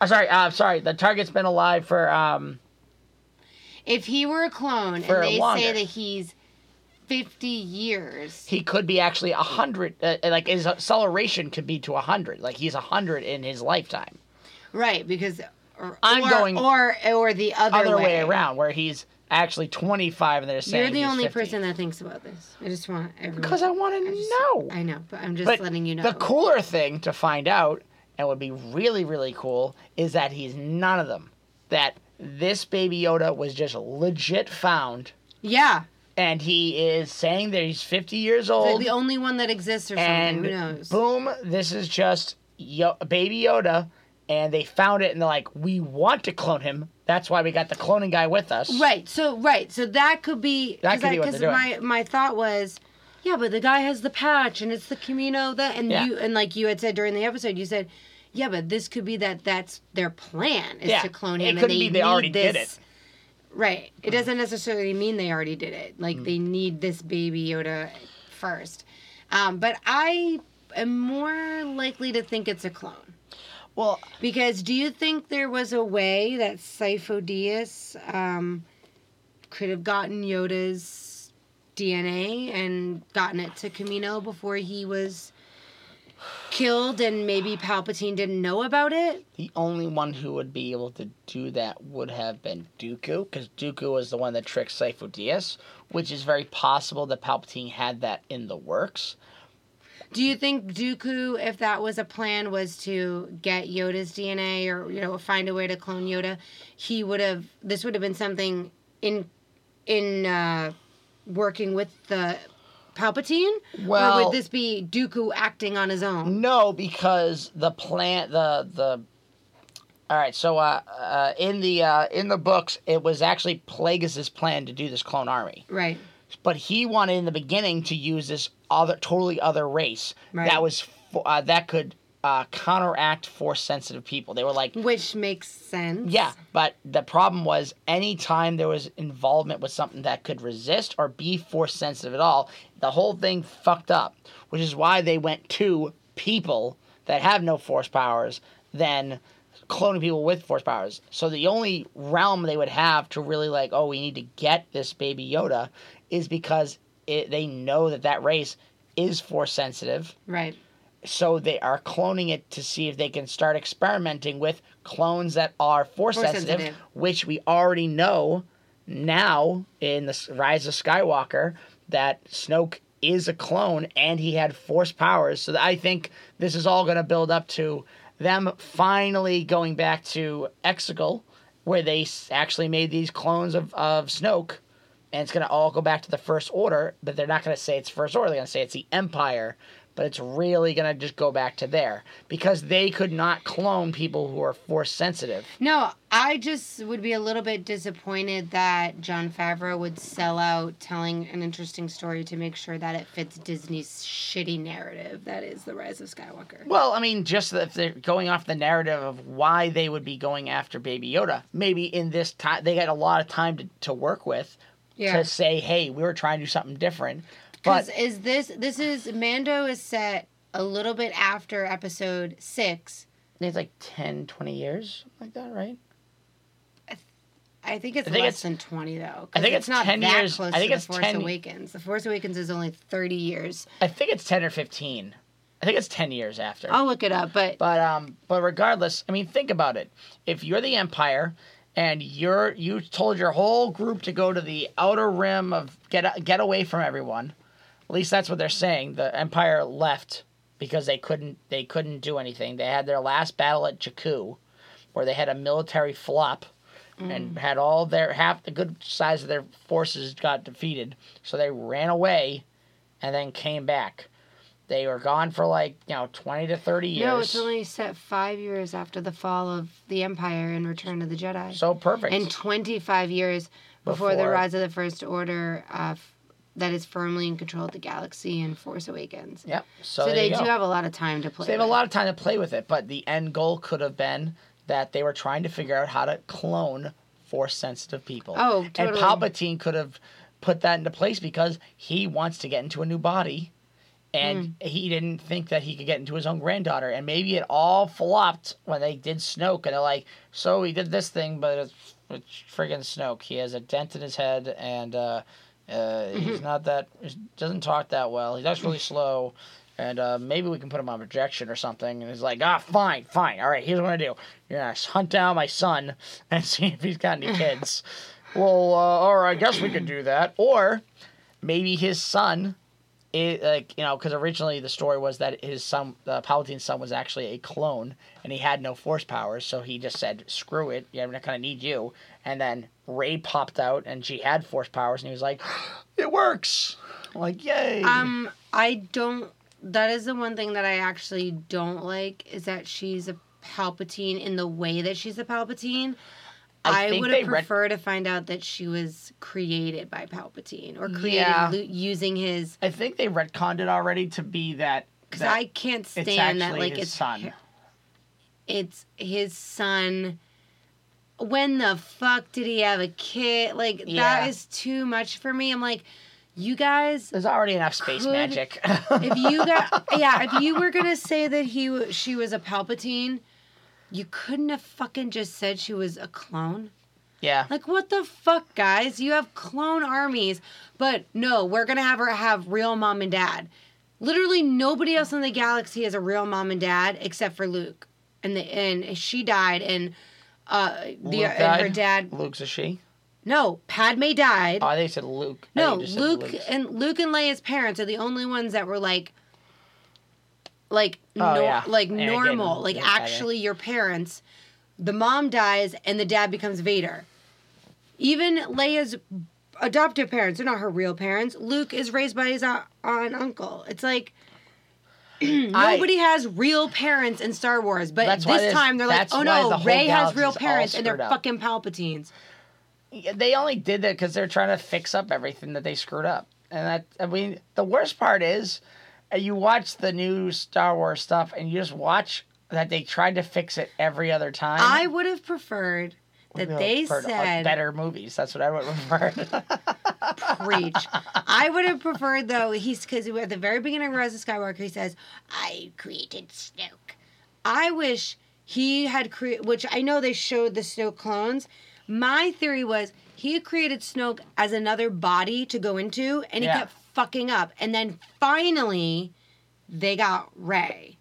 I'm sorry, uh, sorry, the target's been alive for um, If he were a clone and they longer. say that he's 50 years. he could be actually a hundred. Uh, like his acceleration could be to a hundred. Like he's a hundred in his lifetime. Right, because or, I'm or, going or or the other, Other way. around, where he's actually twenty five, and they're saying You're the only 50. person that thinks about this. I just want everyone. Because I want to know. I know, but I'm just but letting you know. the cooler thing to find out, and would be really really cool, is that he's none of them. That this baby Yoda was just legit found, yeah, and he is saying that he's fifty years old. the only one that exists or something. Who knows? boom, this is just Yo- Baby Yoda, and they found it, and they're like, we want to clone him. That's why we got the cloning guy with us. Right. So right. So that could be That could be what they're doing. my my thought was, yeah, but the guy has the patch and it's the Kamino that and Yeah. you and like you had said during the episode, you said, yeah, but this could be that that's their plan is Yeah. to clone It him. couldn't and be they already need did it. Right. It doesn't necessarily mean they already did it. Like they need this baby Yoda first. Um, but I am more likely to think it's a clone. Well, Because do you think there was a way that Sifo-Dyas um, could have gotten Yoda's DNA and gotten it to Kamino before he was killed and maybe Palpatine didn't know about it? the only one who would be able to do that would have been Dooku, because Dooku was the one that tricked Sifo Dyas, which is very possible that Palpatine had that in the works. Do you think Dooku, if that was a plan, was to get Yoda's DNA or you know find a way to clone Yoda, he would have. This would have been something in in uh, working with the Palpatine, or Well- would this be Dooku acting on his own? No, because the plant, the the All right, so uh, uh, in the uh, in the books, it was actually Plagueis' plan to do this clone army, Right. but he wanted in the beginning to use this other totally other race Right. that was uh, that could uh, counteract force sensitive people. They were like, Which makes sense. yeah, but the problem was anytime there was involvement with something that could resist or be force sensitive at all, the whole thing fucked up. Which is why they went to people that have no force powers than cloning people with force powers. So the only realm they would have to really like, oh, we need to get this baby Yoda, is because it, they know that that race is force sensitive Right. So they are cloning it to see if they can start experimenting with clones that are force, Force sensitive, sensitive. which we already know now in the Rise of Skywalker that Snoke is a clone and he had force powers. So I think this is all going to build up to them finally going back to Exegol, where they actually made these clones of, of Snoke. And it's going to all go back to the First Order, but they're not going to say it's First Order. They're going to say it's the Empire but it's really going to just go back to there because they could not clone people who are force sensitive. No, I just would be a little bit disappointed that Jon Favreau would sell out telling an interesting story to make sure that it fits Disney's shitty narrative that is The Rise of Skywalker. Well, I mean, just if they're going off the narrative of why they would be going after Baby Yoda, maybe in this time they got a lot of time to, to work with Yeah. to say, hey, we were trying to do something different. But Because is this this is Mando is set a little bit after episode six. it's like 10, 20 years, like that, right? I think it's I think less it's- than twenty though. I think it's not 10 that years- close I think to it's the Force 10 Awakens. The Force Awakens is only thirty years. I think it's 10 or 15. I think it's 10 years after. I'll look it up, but But um, but regardless, I mean, think about it. If you're the Empire, and you're you told your whole group to go to the outer rim of get get away from everyone, at least that's what they're saying. The Empire left because they couldn't they couldn't do anything. They had their last battle at Jakku, where they had a military flop. And had all their half the good size of their forces got defeated, so they ran away, and then came back. They were gone for like you know twenty to thirty years. no, it's only set five years after the fall of the Empire and Return of the Jedi. So perfect. and 25 years before, the rise of the First Order uh, that is firmly in control of the galaxy and Force Awakens. yep. So, So, they do have a lot of time to play. So they have a with. lot of time to play with it, but the end goal could have been that they were trying to figure out how to clone force sensitive people. Oh, totally. And Palpatine could have put that into place because he wants to get into a new body. And Hmm. he didn't think that he could get into his own granddaughter. And maybe it all flopped when they did Snoke. And they're like, so he did this thing, but it's, it's friggin' Snoke. He has a dent in his head and uh, uh, he's not that, he doesn't talk that well. He talks really slow. And uh, maybe we can put him on projection or something. And he's like, ah, fine, fine. All right, here's what I do. You're to hunt down my son (laughs) and see if he's got any (laughs) kids. well, uh, or I guess we could do that. Or maybe his son, is, like, you know, because originally the story was that his son, uh, Palpatine's son, was actually a clone and he had no force powers. So he just said, screw it. Yeah, I'm not going to need you. And then Rey popped out and she had force powers and he was like, (gasps) it works. I'm like, yay. Um, I don't. That is the one thing that I actually don't like is that she's a Palpatine in the way that she's a Palpatine. I I, would have read- preferred to find out that she was created by Palpatine or created Yeah. lu- using his. I think they retconned it already to be that. Because I can't it's stand that. Like his it's son. it's his son. When the fuck did he have a kid? Like Yeah. that is too much for me. I'm like, you guys There's already enough space Could- magic. if you (laughs) got yeah, if you were gonna say that he she was a Palpatine, you couldn't have fucking just said she was a clone. yeah. Like what the fuck, guys? You have clone armies, but no, we're gonna have her have real mom and dad. Literally nobody else in the galaxy has a real mom and dad except for Luke, and the and she died, and uh the Luke and her died? dad. Luke's a she. No, Padme died. Oh, they said Luke. I No, think you just said Luke Luke's. and Luke and Leia's parents are the only ones that were like, like, Oh, nor- yeah. like Yeah, I get normal, it. like Yeah, I get it. actually your parents. The mom dies and the dad becomes Vader. Even Leia's adoptive parents, they're not her real parents. Luke is raised by his uh, aunt and uncle. It's like (clears throat) Nobody has real parents in Star Wars, but this this- time they're like, oh no, the Rey has real parents and they're up. fucking Palpatines. Yeah, they only did that because they're trying to fix up everything that they screwed up. And that I mean, the worst part is, uh, you watch the new Star Wars stuff, and you just watch that they tried to fix it every other time. I would have preferred that know, they said better movies. That's what I would have preferred. preach. (laughs) I would have preferred though. He's because at the very beginning of Rise of Skywalker, he says, "I created Snoke." I wish he had created, which I know they showed the Snoke clones. My theory was he created Snoke as another body to go into, and he Yeah. kept fucking up. And then finally, they got Rey.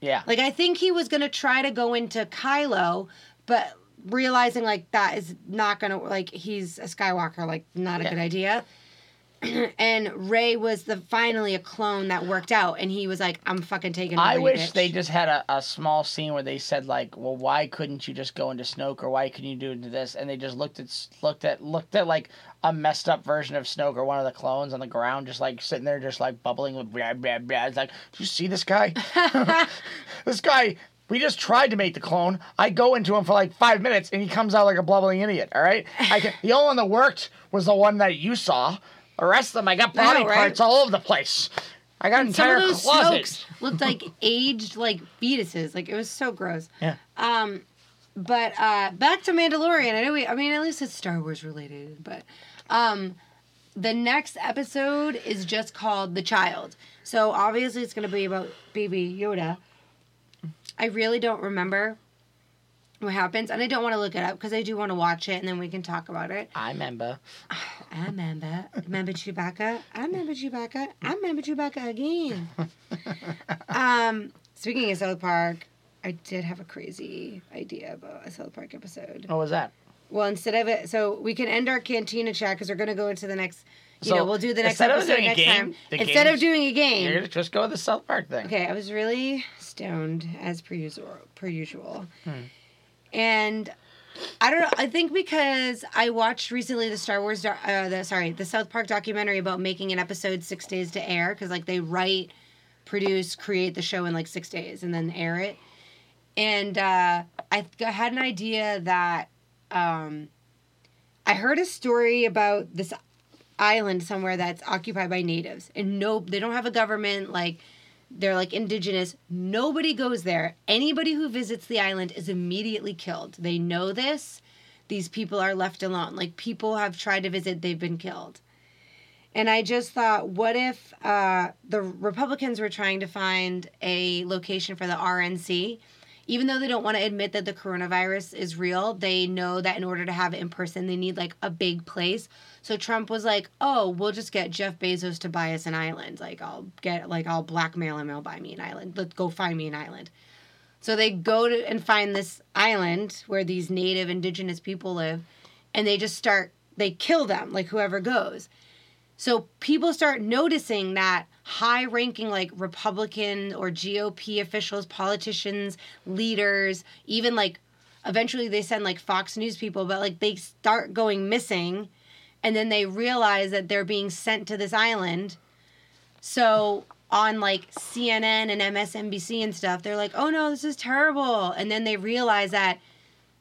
yeah. Like I think he was gonna try to go into Kylo, but realizing like that is not gonna like he's a Skywalker, like not a Yeah. good idea. (clears throat) and Rey was the finally a clone that worked out, and he was like, "I'm fucking taking." I wish bitch." they just had a, a small scene where they said like, "Well, why couldn't you just go into Snoke, or why couldn't you do into this?" And they just looked at looked at looked at like a messed up version of Snoke or one of the clones on the ground, just like sitting there, just like bubbling with blah blah blah. It's like, do you see this guy? (laughs) (laughs) this guy. We just tried to make the clone. I go into him for like five minutes, and he comes out like a blubbering idiot. All right. I can, the only one that worked was the one that you saw. The rest of them, I got body know, right? parts all over the place. I got Some entire of those closets. Snokes looked like (laughs) aged like fetuses. Like it was so gross. Yeah. Um, but uh, back to Mandalorian. I know we. I mean, at least it's Star Wars related. But um, the next episode is just called The Child. So obviously it's going to be about Baby Yoda. I really don't remember what happens, and I don't want to look it up because I do want to watch it, and then we can talk about it. I remember. (sighs) I remember. Remember Chewbacca? I remember Chewbacca. I remember Chewbacca again. (laughs) um, speaking of South Park, I did have a crazy idea about a South Park episode. What was that? Well, instead of it, so we can end our cantina chat because we're going to go into the next. You So, know, we'll do the next instead of episode doing a next game, time. Instead of doing a game. You're gonna just go with the South Park thing. Okay, I was really stoned as per usual. Per usual, Hmm. and I don't know. I think because I watched recently the Star Wars, uh, the sorry, the South Park documentary about making an episode six days to air because like they write, produce, create the show in like six days and then air it, and uh, I th- had an idea that um, I heard a story about this island somewhere that's occupied by natives and no they don't have a government like they're like indigenous. Nobody goes there. Anybody who visits the island is immediately killed. They know this. These people are left alone. Like people have tried to visit. They've been killed. And i just thought what if uh, the republicans were trying to find a location for the rnc even though they don't want to admit that the coronavirus is real, they know that in order to have it in person, they need like a big place. So Trump was like, "Oh, we'll just get Jeff Bezos to buy us an island. Like I'll get like I'll blackmail him. He'll buy me an island. Let's go find me an island." So they go to and find this island where these native indigenous people live, and they just start they kill them like whoever goes. So people start noticing that high ranking like Republican or GOP officials, politicians, leaders, even like eventually they send like Fox News people, but like they start going missing and then they realize that they're being sent to this island. So on like CNN and MSNBC and stuff, they're like, "Oh no, this is terrible." And then they realize that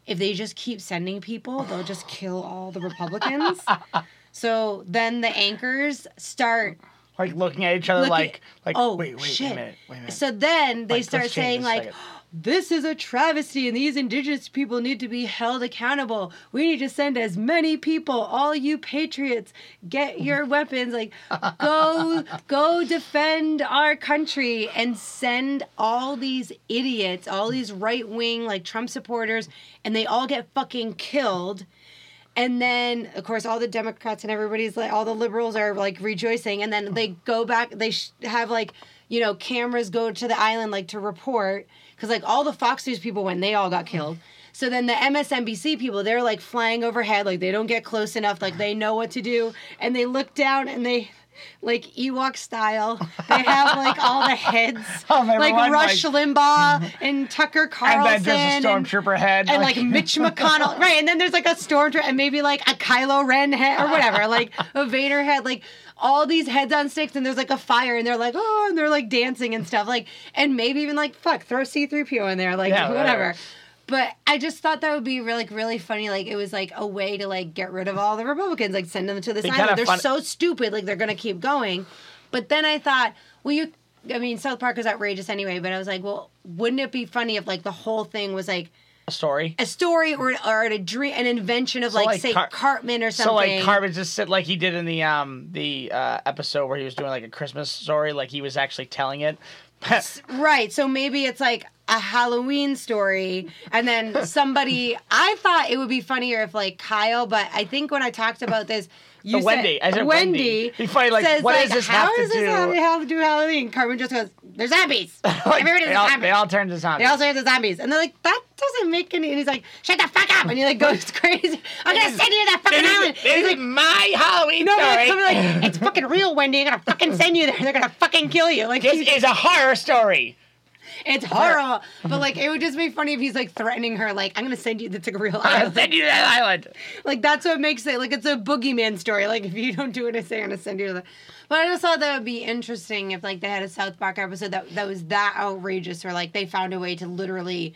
if they just keep sending people, they'll just kill all the Republicans. (laughs) so then the anchors start Like looking at each other, Looking- like, like, oh wait, wait, shit. wait a minute, wait a minute. So then they Like, start saying like second. this is a travesty and these indigenous people need to be held accountable. We need to send as many people, all you patriots, get (laughs) your weapons like go go defend our country and send all these idiots, all these right-wing like Trump supporters and they all get fucking killed. And then, of course, all the Democrats and everybody's like, all the liberals are like rejoicing. And then they go back, they sh- have like, you know, cameras go to the island like to report. Cause like all the Fox News people went, they all got killed. So then the MSNBC people, they're like flying overhead, like they don't get close enough, like they know what to do. And they look down and they, like Ewok style. They have like all the heads, (laughs) oh, Of like Rush like- Limbaugh and Tucker Carlson, (laughs) And then there's a stormtrooper head. and like Mitch (laughs) McConnell, right? And then there's like a stormtrooper, and maybe like a Kylo Ren head or whatever, like a Vader head, like all these heads on sticks, and there's like a fire, and they're like, oh, and they're like dancing and stuff, like, and maybe even like fuck, throw C3PO in there, like Yeah, whatever. whatever. But I just thought that would be really, like really funny. Like it was like a way to like get rid of all the Republicans, like send them to this island. They're fun- so stupid, like they're gonna keep going. But then I thought, well, you. I mean, South Park is outrageous anyway, but I was like, well, wouldn't it be funny if like the whole thing was like a story. a story or or a dream, an invention of So, like, like, say Car- Cartman or something. So like Cartman just sit like he did in the um the uh, episode where he was doing like a Christmas story, like he was actually telling it. Right. So maybe it's like a Halloween story, and then somebody. I thought it would be funnier if like Kyle, but I think when I talked about this. You Uh, Wendy. I said Wendy. Wendy. Be funny, like, says, what like, does this how have to does this do? have to have to do Halloween? Cartman just goes, "They're zombies. (laughs) like, Everybody's they, a all, zombie. they all turn to zombies. They all turn into zombies, and they're like, that doesn't make any. And he's like, shut the fuck up, and he like goes (laughs) crazy. I'm gonna send you to that fucking This island. is, this is my Halloween No, story. it's like, it's (laughs) fucking real, Wendy. I'm gonna fucking send you there. They're gonna fucking kill you. Like this is a horror story. It's horrible. But like, it would just be funny if he's like threatening her, like, I'm gonna send you to the real I'll island. send you to that island. Like that's what makes it like it's a boogeyman story. Like if you don't do what I say, I'm gonna send you to the. But I just thought that would be interesting if like they had a South Park episode that that was that outrageous, or like they found a way to literally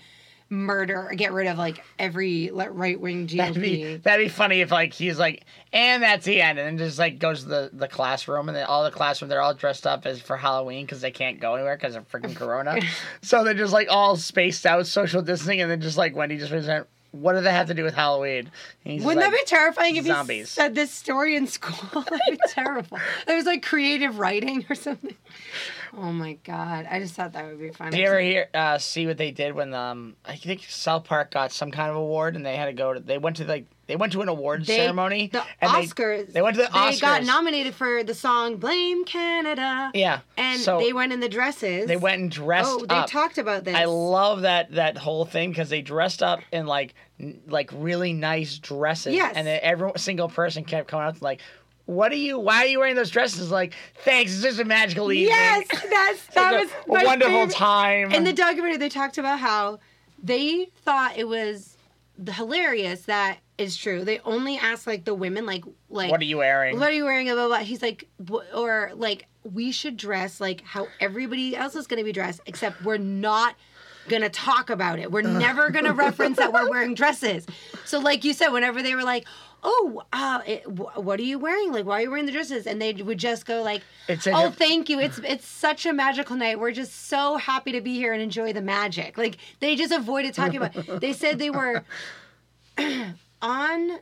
murder or get rid of like every right wing GOP. That'd be that'd be funny if like he's like, and that's the end, and then just like goes to the, the classroom, and then all the classroom they're all dressed up as for Halloween because they can't go anywhere because of freaking Corona. (laughs) so they're just like all spaced out, social distancing, and then just like Wendy just present. What do they have to do with Halloween? And he's just Wouldn't like, that be terrifying if zombies. said this story in school? (laughs) That'd be terrible. It was like creative writing or something. Oh my god! I just thought that would be funny. Do you ever hear uh, see what they did when um I think South Park got some kind of award and they had to go to they went to like they went to an awards They- ceremony The and Oscars. They, they went to the Oscars. They got nominated for the song "Blame Canada." Yeah, And so they went in the dresses. they went and dressed Oh, they up. talked about this. I love that that whole thing because they dressed up in like n- like really nice dresses. Yes. And then every single person kept coming up like, "What are you? Why are you wearing those dresses?" Like, thanks. It's just a magical evening. Yes, that's (laughs) that was a, wonderful favorite. time. In the documentary, they talked about how they thought it was hilarious that is true. They only asked like the women, like like what are you wearing? what are you wearing? Blah, blah, blah. He's like, or like we should dress like how everybody else is going to be dressed, except we're not gonna talk about it. We're never gonna reference that we're wearing dresses. (laughs) So, like you said, whenever they were like, "Oh, uh, it, wh- what are you wearing? Like, why are you wearing the dresses?" and they would just go like, It's "Oh, thank you. It's it's such a magical night. We're just so happy to be here and enjoy the magic." Like they just avoided talking about. (laughs) They said they were (clears throat) on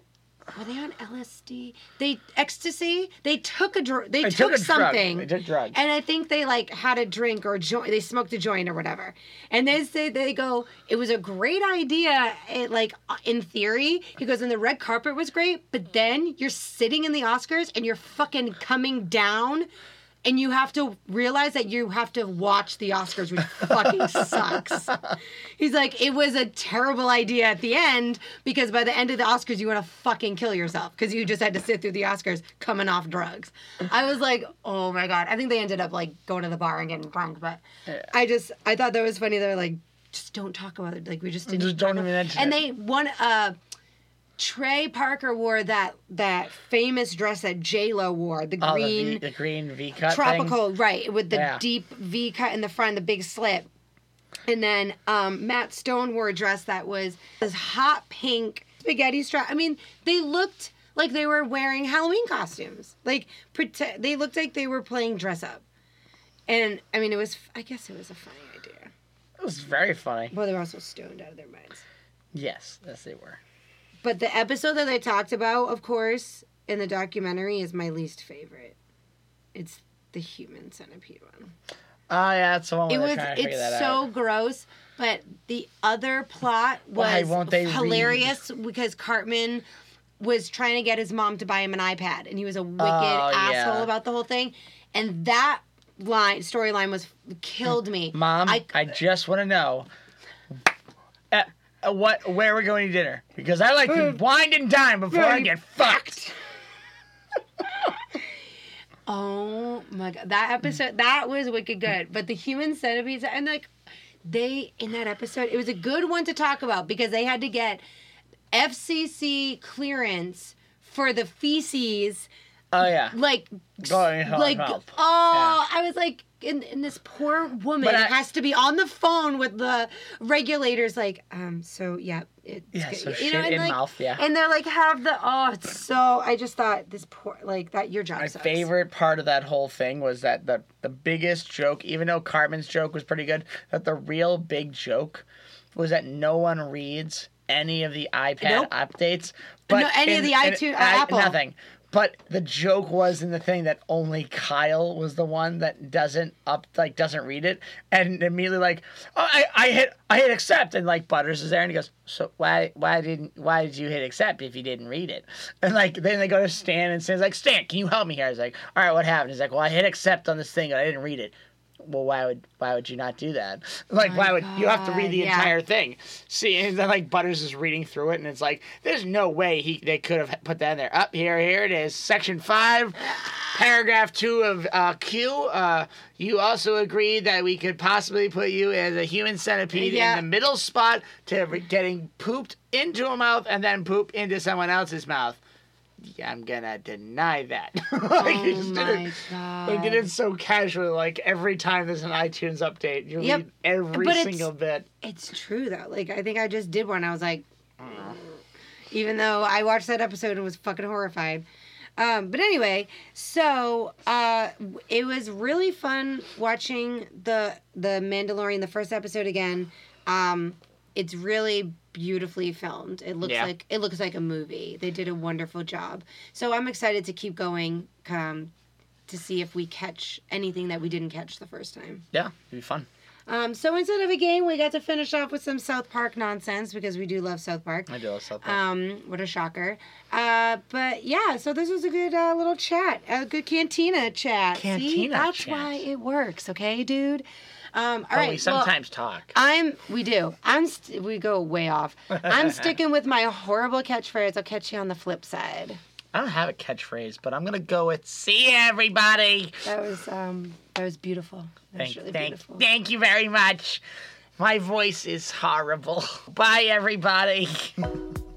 were they on LSD? They ecstasy. They took a dr- they They took, took a drug. something. They took drugs. And I think they like had a drink or joint. They smoked a joint or whatever. And they say they go, it was a great idea. It, like in theory, he goes, and the red carpet was great. But then you're sitting in the Oscars and you're fucking coming down. And you have to realize that you have to watch the Oscars, which fucking (laughs) sucks. He's like, it was a terrible idea at the end because by the end of the Oscars, you want to fucking kill yourself because you just had to sit through the Oscars coming off drugs. I was like, oh my God. I think they ended up like going to the bar and getting drunk, but I just, I thought that was funny. They're like, just don't talk about it. Like, we just didn't. Just don't even mention And it. they, one, uh, Trey Parker wore that that famous dress that J Lo wore, the Oh, the, green v, the green V cut tropical, right, with the Yeah. deep V cut in the front, the big slit. And then um, Matt Stone wore a dress that was this hot pink spaghetti strap. I mean, they looked like they were wearing Halloween costumes. Like, prete- they looked like they were playing dress up. And I mean, it was, I guess it was a funny idea. It was very funny. Well, they were also stoned out of their minds. Yes, yes they were. But the episode that I talked about, of course, in the documentary is my least favorite. It's the human centipede one. Oh yeah, that's the one it was it's so out. gross but the other plot was they read? hilarious because cartman was trying to get his mom to buy him an ipad and he was a wicked Oh, asshole yeah. about the whole thing and that line storyline was killed me Mom, I, I- just want to know Uh, what where we're going to dinner because I like to mm. wind and dine before I get fucked. (laughs) Oh my god, that episode that was wicked good. But the human centipedes and like they in that episode, it was a good one to talk about because they had to get FCC clearance for the feces, Oh yeah. like Going in her like mouth. oh, I was like. And, and this poor woman I- has to be on the phone with the regulators, like, um, so yeah, it's Yeah, so You shit know, and in like, mouth, yeah. and they're like have the oh, it's so. I just thought this poor like that your job. My sucks. favorite part of that whole thing was that the the biggest joke, even though Cartman's joke was pretty good, that the real big joke was that no one reads any of the iPad Nope. updates, but No, any of the iTunes- uh, I- Apple. nothing. But the joke was in the thing that only Kyle was the one that doesn't up like doesn't read it, and immediately like oh, I, I hit I hit accept, and like Butters is there, and he goes, so why why didn't why did you hit accept if you didn't read it? And like then they go to Stan, and Stan's like Stan, can you help me here? I was like, all right, what happened? He's like, well, I hit accept on this thing, but I didn't read it. Well, why would why would you not do that? Like, My why would you have to read the yeah. entire thing? See, and then like Butters is reading through it, and it's like, there's no way he they could have put that in there. Up here, here it is, section five, paragraph two of uh, Q. Uh, you also agreed that we could possibly put you as a human centipede Yeah. in the middle spot to re- getting pooped into a mouth and then poop into someone else's mouth. Yeah, I'm gonna deny that. (laughs) like, he Oh just did my it- god! Like did it so casually, like every time there's an iTunes update, you Yep. read every But it's- single bit. It's true though. Like I think I just did one. I was like, even though I watched that episode and was fucking horrified. Um, but anyway, so uh, it was really fun watching the the Mandalorian, the first episode again. Um, it's really beautifully filmed. It looks Yeah. like it looks like a movie. They did a wonderful job. So I'm excited to keep going um, to see if we catch anything that we didn't catch the first time. Yeah, it'd be fun. Um, so instead of a game, we got to finish off with some South Park nonsense because we do love South Park. I do love South Park. Um, what a shocker. Uh, but yeah, so this was a good uh, little chat, a good cantina chat. See, Cantina that's chat. why it works, okay, dude. Um, all oh, right. we well, sometimes talk. I'm. We do. I'm. St- we go way off. I'm (laughs) sticking with my horrible catchphrase. I'll catch you on the flip side. I don't have a catchphrase, but I'm gonna go with "See everybody." That was um. That was beautiful. That was really thank, beautiful. thank you very much. My voice is horrible. (laughs) Bye, everybody. (laughs)